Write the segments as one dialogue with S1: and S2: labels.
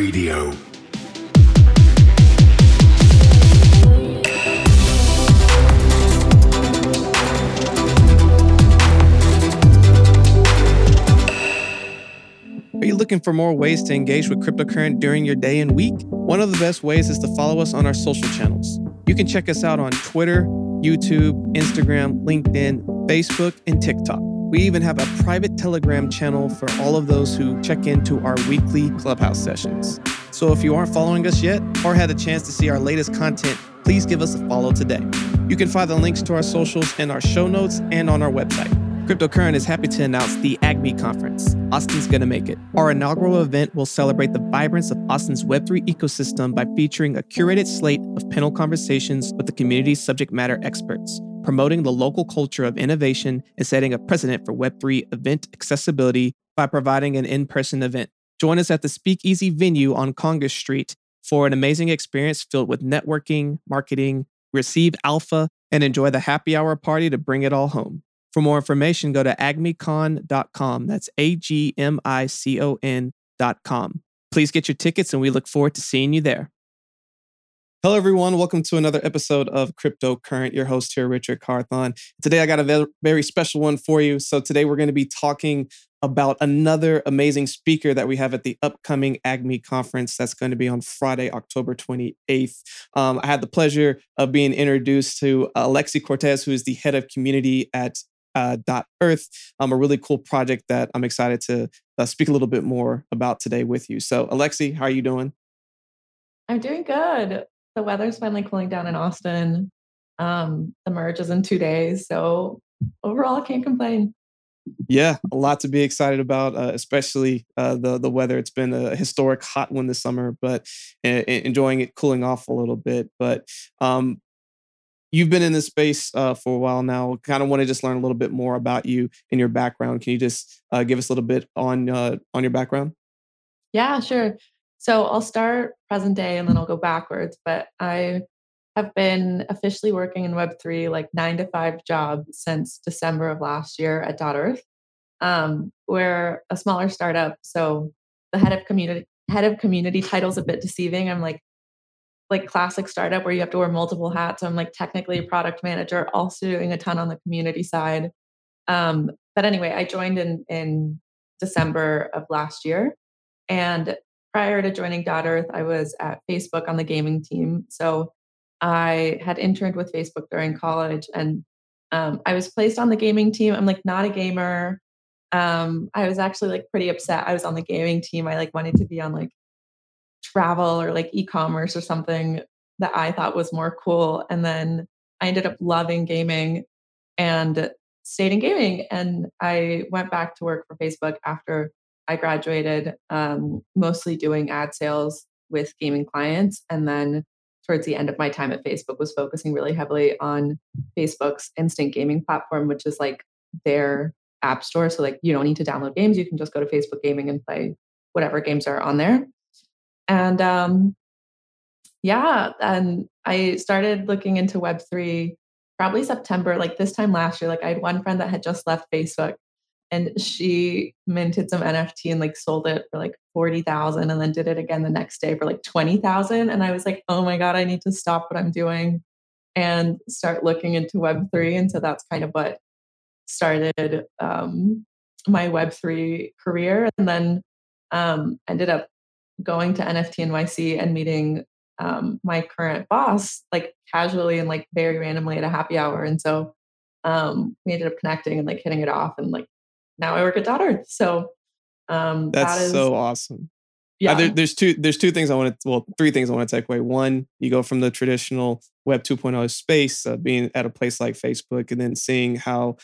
S1: Radio.
S2: Are you looking for more ways to engage with cryptocurrency during your day and week? One of the best ways is to follow us on our social channels. You can check us out on Twitter, YouTube, Instagram, LinkedIn, Facebook, and TikTok. We even have a private Telegram channel for all of those who check into our weekly Clubhouse sessions. So if you aren't following us yet or had a chance to see our latest content, please give us a follow today. You can find the links to our socials in our show notes and on our website. Cryptocurrent is happy to announce the AGMI conference. Austin's gonna make it. Our inaugural event will celebrate the vibrance of Austin's Web3 ecosystem by featuring a curated slate of panel conversations with the community's subject matter experts, promoting the local culture of innovation and setting a precedent for Web3 event accessibility by providing an in person event. Join us at the Speakeasy venue on Congress Street for an amazing experience filled with networking, marketing, receive alpha, and enjoy the happy hour party to bring it all home. For more information, go to agmicon.com. That's A G M I C O N.com. Please get your tickets and we look forward to seeing you there. Hello, everyone. Welcome to another episode of Cryptocurrent. Your host here, Richard Carthon. Today, I got a very special one for you. So, today we're going to be talking about another amazing speaker that we have at the upcoming AGMI conference that's going to be on Friday, October 28th. Um, I had the pleasure of being introduced to Alexi Cortez, who is the head of community at uh, Dot Earth, um, a really cool project that I'm excited to uh, speak a little bit more about today with you. So, Alexi, how are you doing?
S3: I'm doing good. The weather's finally cooling down in Austin. Um, the merge is in two days, so overall, I can't complain.
S2: Yeah, a lot to be excited about, uh, especially uh, the the weather. It's been a historic hot one this summer, but uh, enjoying it cooling off a little bit. But um, you've been in this space uh, for a while now. Kind of want to just learn a little bit more about you and your background. Can you just uh, give us a little bit on uh, on your background?
S3: Yeah, sure. So I'll start present day and then I'll go backwards. But I have been officially working in Web3 like nine to five job since December of last year at Dot Earth. Um, we're a smaller startup, so the head of community head of community title is a bit deceiving. I'm like like classic startup where you have to wear multiple hats. So I'm like technically a product manager, also doing a ton on the community side. Um, but anyway, I joined in in December of last year, and prior to joining Dot Earth, I was at Facebook on the gaming team. So I had interned with Facebook during college and um, I was placed on the gaming team. I'm like not a gamer. Um, I was actually like pretty upset. I was on the gaming team. I like wanted to be on like travel or like e-commerce or something that I thought was more cool. And then I ended up loving gaming and stayed in gaming. And I went back to work for Facebook after I graduated, um, mostly doing ad sales with gaming clients. And then towards the end of my time at Facebook was focusing really heavily on Facebook's instant gaming platform, which is like their app store. So like you don't need to download games. You can just go to Facebook gaming and play whatever games are on there. And um, yeah, and I started looking into Web3 probably September, like this time last year. Like I had one friend that had just left Facebook and she minted some NFT and like sold it for like 40,000 and then did it again the next day for like 20,000 and I was like, "Oh my god, I need to stop what I'm doing and start looking into web3." And so that's kind of what started um, my web3 career and then um, ended up going to NFT NYC and meeting um, my current boss like casually and like very randomly at a happy hour and so um, we ended up connecting and like hitting it off and like now I work at Dot Earth. So um,
S2: that's
S3: that is,
S2: so awesome.
S3: Yeah,
S2: uh, there, there's two. There's two things I want to. Well, three things I want to take away. One, you go from the traditional Web 2.0 space, uh, being at a place like Facebook, and then seeing how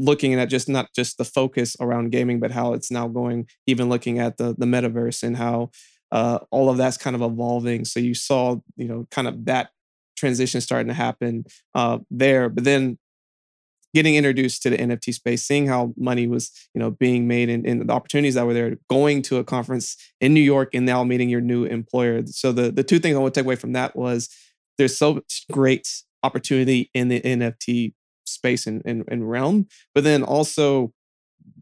S2: looking at just not just the focus around gaming, but how it's now going. Even looking at the the metaverse and how uh, all of that's kind of evolving. So you saw, you know, kind of that transition starting to happen uh, there. But then getting introduced to the NFT space, seeing how money was, you know, being made and, and, the opportunities that were there, going to a conference in New York and now meeting your new employer. So the the two things I want to take away from that was there's so great opportunity in the NFT space and, and, and realm, but then also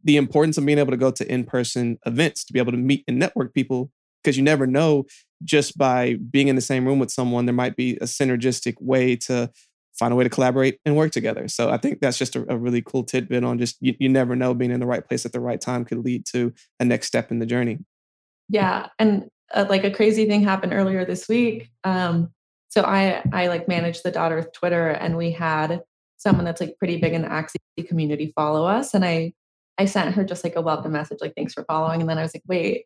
S2: the importance of being able to go to in-person events to be able to meet and network people because you never know just by being in the same room with someone, there might be a synergistic way to find a way to collaborate and work together. So I think that's just a, a really cool tidbit on just you, you never know being in the right place at the right time could lead to a next step in the journey.
S3: Yeah, and uh, like a crazy thing happened earlier this week. Um, so I I like manage the Dot Earth Twitter, and we had someone that's like pretty big in the Axie community follow us, and I I sent her just like a welcome message, like thanks for following, and then I was like, wait,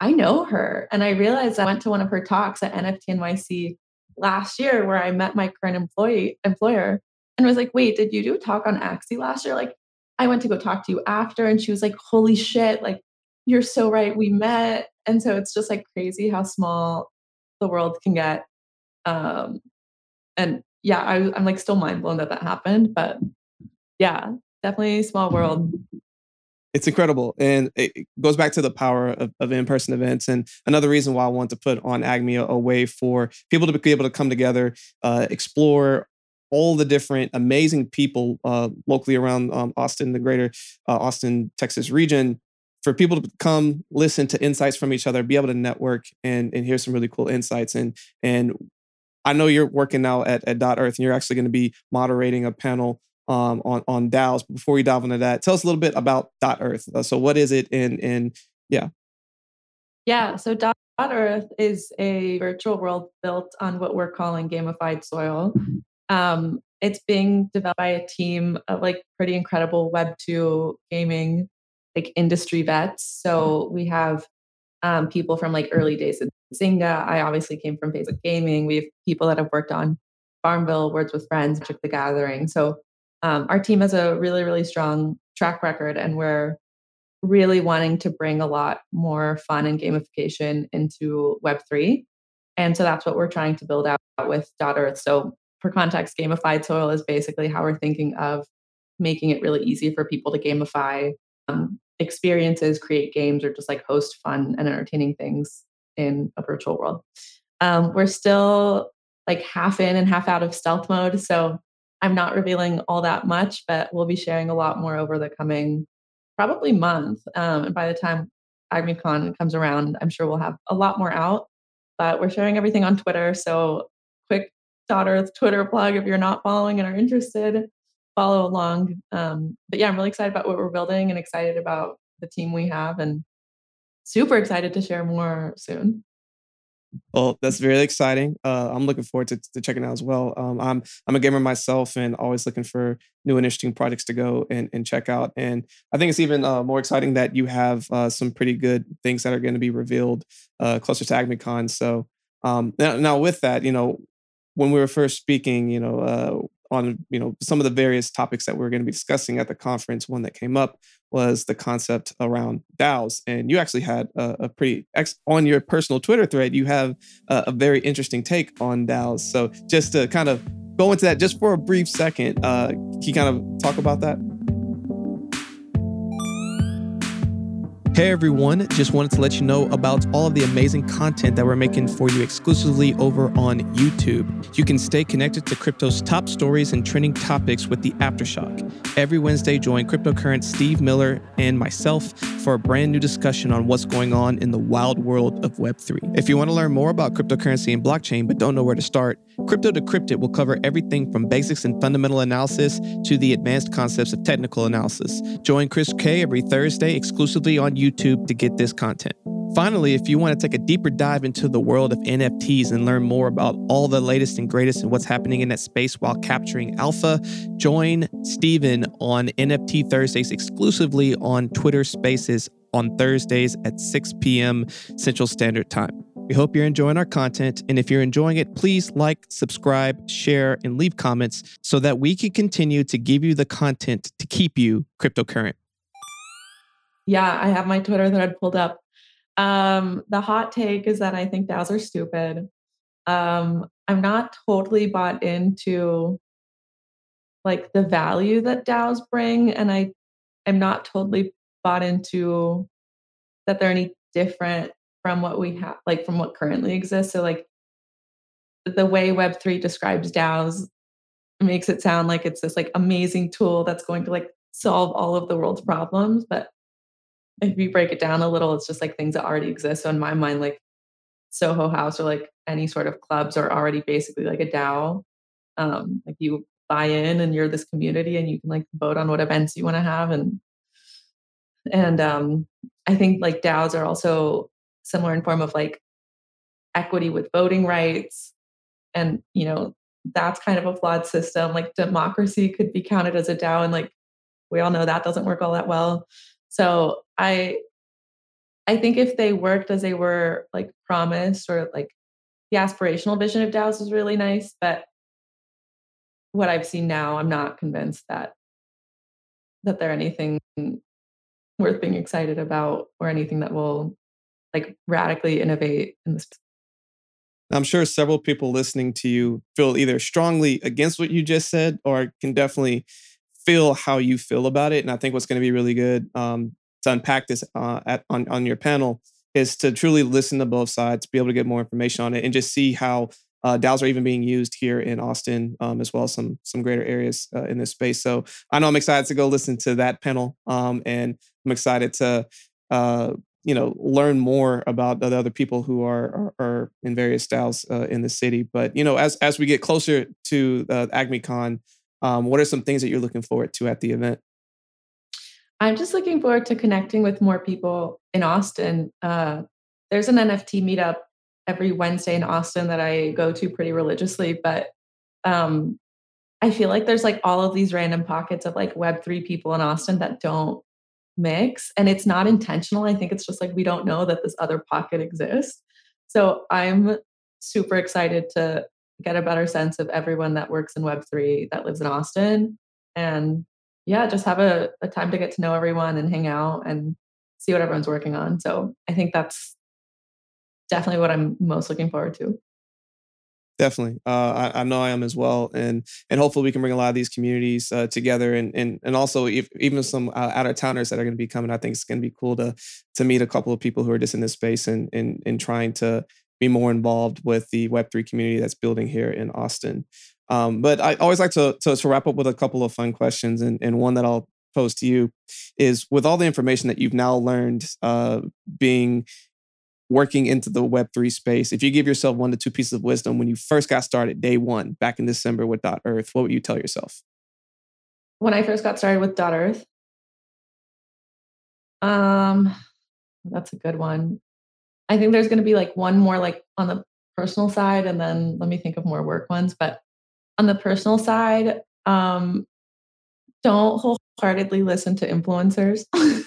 S3: I know her, and I realized I went to one of her talks at NFT NYC last year where I met my current employee employer and was like, wait, did you do a talk on Axie last year? Like, I went to go talk to you after, and she was like, holy shit, like you're so right, we met. And so it's just like crazy how small the world can get. Um, and yeah, I, I'm like still mind blown that that happened, but yeah, definitely small world.
S2: It's incredible and it goes back to the power of, of, in-person events and another reason why i want to put on agmi a, a way for people to be able to come together uh, explore all the different amazing people uh, locally around um, austin the greater uh, austin texas region for people to come listen to insights from each other be able to network and, and hear some really cool insights and and i know you're working now at, at dot earth and you're actually going to be moderating a panel um, on on DAOs. But before we dive into that, tell us a little bit about Dot Earth. Uh, so, what is it? And and yeah,
S3: yeah. So Dot Earth is a virtual world built on what we're calling gamified soil. Um, it's being developed by a team of like pretty incredible Web two gaming like industry vets. So we have um, people from like early days of Zynga. I obviously came from Facebook Gaming. We have people that have worked on Farmville, Words with Friends, Magic the Gathering. So um, our team has a really, really strong track record, and we're really wanting to bring a lot more fun and gamification into Web3. And so that's what we're trying to build out with Dot Earth. So, for context, gamified soil is basically how we're thinking of making it really easy for people to gamify um, experiences, create games, or just like host fun and entertaining things in a virtual world. Um, we're still like half in and half out of stealth mode. So I'm not revealing all that much, but we'll be sharing a lot more over the coming probably month. Um, and by the time AgmiCon comes around, I'm sure we'll have a lot more out. But we're sharing everything on Twitter. So quick Dot Earth Twitter plug if you're not following and are interested, follow along. Um, but yeah, I'm really excited about what we're building and excited about the team we have and super excited to share more soon.
S2: Well, that's very exciting. Uh, I'm looking forward to, to checking out as well. Um, I'm I'm a gamer myself and always looking for new and interesting projects to go and, and check out. And I think it's even uh, more exciting that you have uh, some pretty good things that are going to be revealed uh, closer to AgmiCon. So um, now, now, with that, you know, when we were first speaking, you know, uh, on you know some of the various topics that we are going to be discussing at the conference, one that came up was the concept around DAOs. And you actually had a, a pretty ex- on your personal Twitter thread. You have a, a, very interesting take on DAOs. So just to kind of go into that just for a brief second, uh, can you kind of talk about that? Hey everyone, just wanted to let you know about all of the amazing content that we're making for you exclusively over on YouTube. You can stay connected to crypto's top stories and trending topics with the Aftershock. Every Wednesday, join cryptocurrent Steve Miller and myself for a brand new discussion on what's going on in the wild world of Web3. If you want to learn more about cryptocurrency and blockchain but don't know where to start, Crypto Decrypted will cover everything from basics and fundamental analysis to the advanced concepts of technical analysis. Join Chris K every Thursday exclusively on YouTube YouTube to get this content. Finally, if you want to take a deeper dive into the world of NFTs and learn more about all the latest and greatest and what's happening in that space while capturing alpha, join Steven on NFT Thursdays exclusively on Twitter Spaces on Thursdays at 6 p.m. Central Standard Time. We hope you're enjoying our content. And if you're enjoying it, please like, subscribe, share, and leave comments so that we can continue to give you the content to keep you cryptocurrent
S3: yeah, I have my Twitter thread pulled up. Um, the hot take is that I think DAOs are stupid. Um, I'm not totally bought into like the value that DAOs bring, and I am not totally bought into that they're any different from what we have, like from what currently exists. So, like the way Web3 describes DAOs makes it sound like it's this like amazing tool that's going to like solve all of the world's problems, but if you break it down a little, it's just like things that already exist. So in my mind, like Soho House or like any sort of clubs are already basically like a DAO. Um, like you buy in and you're this community and you can like vote on what events you want to have and and um I think like DAOs are also similar in form of like equity with voting rights and you know that's kind of a flawed system like democracy could be counted as a DAO and like we all know that doesn't work all that well so I I think if they worked as they were like promised or like the aspirational vision of DAOs is really nice, but what I've seen now, I'm not convinced that that they're anything worth being excited about or anything that will like radically innovate in this.
S2: I'm sure several people listening to you feel either strongly against what you just said or can definitely feel how you feel about it. And I think what's going to be really good um, to unpack this uh, at, on, on your panel is to truly listen to both sides, be able to get more information on it, and just see how uh, DAOs are even being used here in Austin, um, as well as some some greater areas uh, in this space. So I know I'm excited to go listen to that panel, um, and I'm excited to uh, you know learn more about the other people who are are, are in various DAOs uh, in the city. But you know, as as we get closer to uh, AgmiCon, um, what are some things that you're looking forward to at the event?
S3: I'm just looking forward to connecting with more people in Austin. Uh, there's an NFT meetup every Wednesday in Austin that I go to pretty religiously, but um, I feel like there's like all of these random pockets of like Web3 people in Austin that don't mix. And it's not intentional. I think it's just like we don't know that this other pocket exists. So I'm super excited to get a better sense of everyone that works in Web3 that lives in Austin and yeah, just have a, a time to get to know everyone and hang out and see what everyone's working on. So I think that's definitely what I'm most looking forward to.
S2: Definitely, uh, I, I, know I am as well, and and hopefully we can bring a lot of these communities uh, together, and and and also if, even some uh, out of towners that are going to be coming. I think it's going to be cool to to meet a couple of people who are just in this space and and and trying to be more involved with the Web three community that's building here in Austin. Um, but I always like to, to, to wrap up with a couple of fun questions, and, and one that I'll pose to you is with all the information that you've now learned, uh, being working into the Web three space. If you give yourself one to two pieces of wisdom when you first got started, day one, back in December with Dot Earth, what would you tell yourself?
S3: When I first got started with Dot Earth, um, that's a good one. I think there's going to be like one more like on the personal side, and then let me think of more work ones. But on the personal side, um, don't wholeheartedly listen to influencers.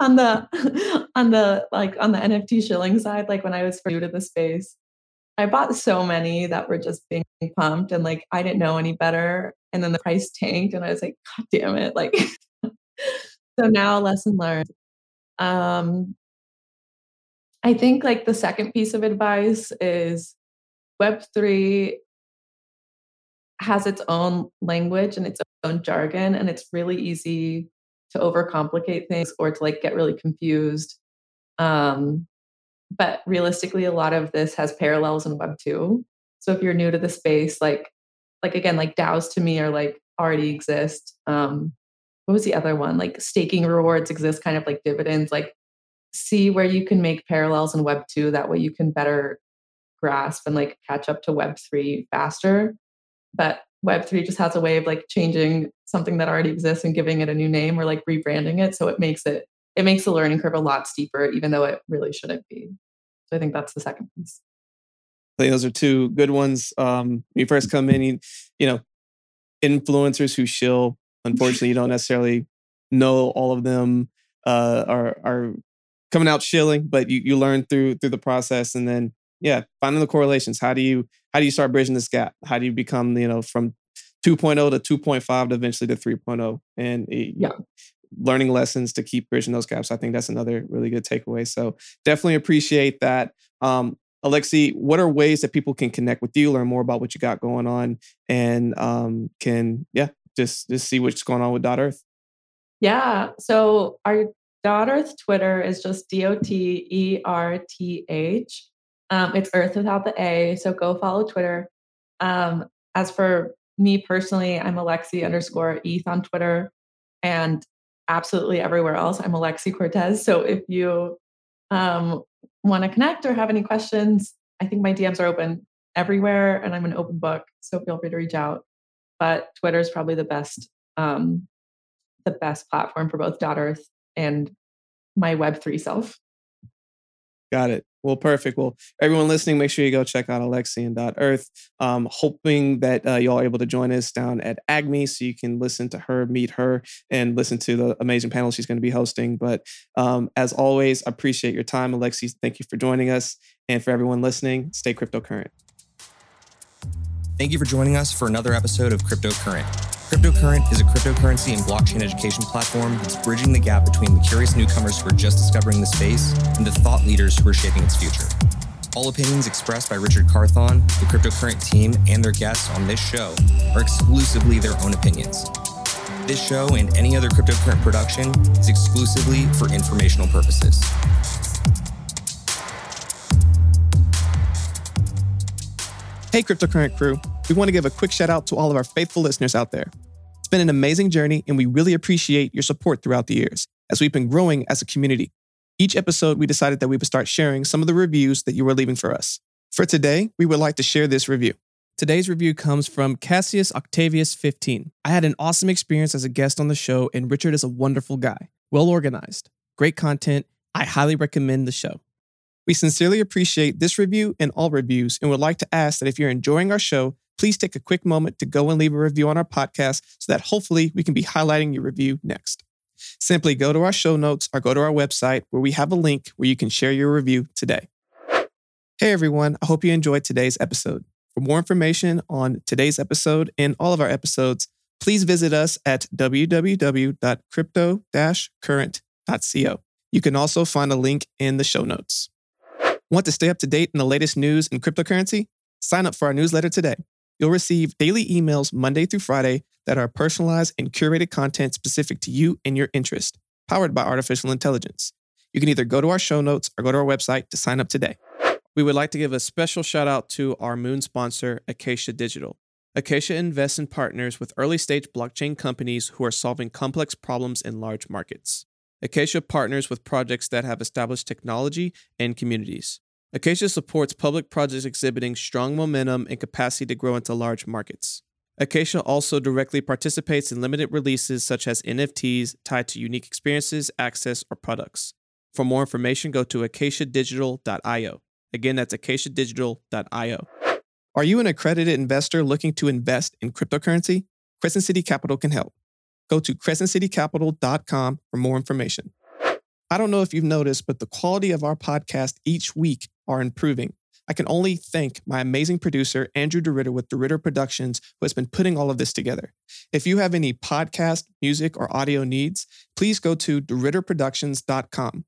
S3: on the on the like on the NFT shilling side, like when I was new to the space, I bought so many that were just being pumped and like I didn't know any better. And then the price tanked and I was like, God damn it. Like so now a lesson learned. Um I think like the second piece of advice is Web3 has its own language and its own jargon and it's really easy to overcomplicate things or to like get really confused um, but realistically a lot of this has parallels in web 2 so if you're new to the space like like again like daos to me are like already exist um what was the other one? Like staking rewards exist kind of like dividends like see where you can make parallels in web 2 that way you can better grasp and like catch up to web 3 faster but Web3 just has a way of like changing something that already exists and giving it a new name or like rebranding it. So it makes it it makes the learning curve a lot steeper, even though it really shouldn't be. So I think that's the second piece.
S2: I think those are two good ones. Um, when you first come in, you, you know, influencers who shill. Unfortunately, you don't necessarily know all of them uh, are are coming out shilling, but you you learn through through the process, and then yeah, finding the correlations. How do you how do you start bridging this gap? How do you become you know from 2.0 to 2.5 to eventually to 3.0 and eh, yeah. learning lessons to keep bridging those gaps i think that's another really good takeaway. So definitely appreciate that. Um, alexi what are ways that people can connect with you learn more about what you got going on and um, can yeah just just see what's going on with dot earth?
S3: Yeah so our dot earth twitter is just d-o-t-e-r-t-h um, it's Earth without the A. So go follow Twitter. Um, as for me personally, I'm Alexi underscore ETH on Twitter and absolutely everywhere else. I'm Alexi Cortez. So if you um, want to connect or have any questions, I think my DMs are open everywhere and I'm an open book. So feel free to reach out. But Twitter is probably the best, um, the best platform for both Dot Earth and my Web3 self.
S2: Got it. Well, perfect. Well, everyone listening, make sure you go check out Alexi and Dot Earth. Um, hoping that uh, you all are able to join us down at AGMI so you can listen to her, meet her, and listen to the amazing panel she's going to be hosting. But um, as always, I appreciate your time, Alexi. Thank you for joining us. And for everyone listening, stay cryptocurrent.
S1: Thank you for joining us for another episode of Cryptocurrent. Cryptocurrent is a cryptocurrency and blockchain education platform that's bridging the gap between the curious newcomers who are just discovering the space and the thought leaders who are shaping its future. All opinions expressed by Richard Carthon, the Cryptocurrent team, and their guests on this show are exclusively their own opinions. This show and any other Cryptocurrent production is exclusively for informational purposes.
S2: Hey, Cryptocurrent crew. We want to give a quick shout out to all of our faithful listeners out there. It's been an amazing journey, and we really appreciate your support throughout the years as we've been growing as a community. Each episode, we decided that we would start sharing some of the reviews that you were leaving for us. For today, we would like to share this review. Today's review comes from Cassius Octavius 15. I had an awesome experience as a guest on the show, and Richard is a wonderful guy, well organized, great content. I highly recommend the show. We sincerely appreciate this review and all reviews, and would like to ask that if you're enjoying our show, please take a quick moment to go and leave a review on our podcast so that hopefully we can be highlighting your review next. Simply go to our show notes or go to our website where we have a link where you can share your review today. Hey everyone, I hope you enjoyed today's episode. For more information on today's episode and all of our episodes, please visit us at www.crypto-current.co. You can also find a link in the show notes. Want to stay up to date in the latest news in cryptocurrency? Sign up for our newsletter today. You'll receive daily emails Monday through Friday that are personalized and curated content specific to you and your interest, powered by artificial intelligence. You can either go to our show notes or go to our website to sign up today. We would like to give a special shout out to our moon sponsor, Acacia Digital. Acacia invests in partners with early stage blockchain companies who are solving complex problems in large markets. Acacia partners with projects that have established technology and communities. Acacia supports public projects exhibiting strong momentum and capacity to grow into large markets. Acacia also directly participates in limited releases such as NFTs tied to unique experiences, access, or products. For more information, go to acaciadigital.io. Again, that's acaciadigital.io. Are you an accredited investor looking to invest in cryptocurrency? Crescent City Capital can help. Go to crescentcitycapital.com for more information. I don't know if you've noticed, but the quality of our podcast each week are improving. I can only thank my amazing producer, Andrew DeRitter with DeRitter Productions, who has been putting all of this together. If you have any podcast, music, or audio needs, please go to DeRitterProductions.com.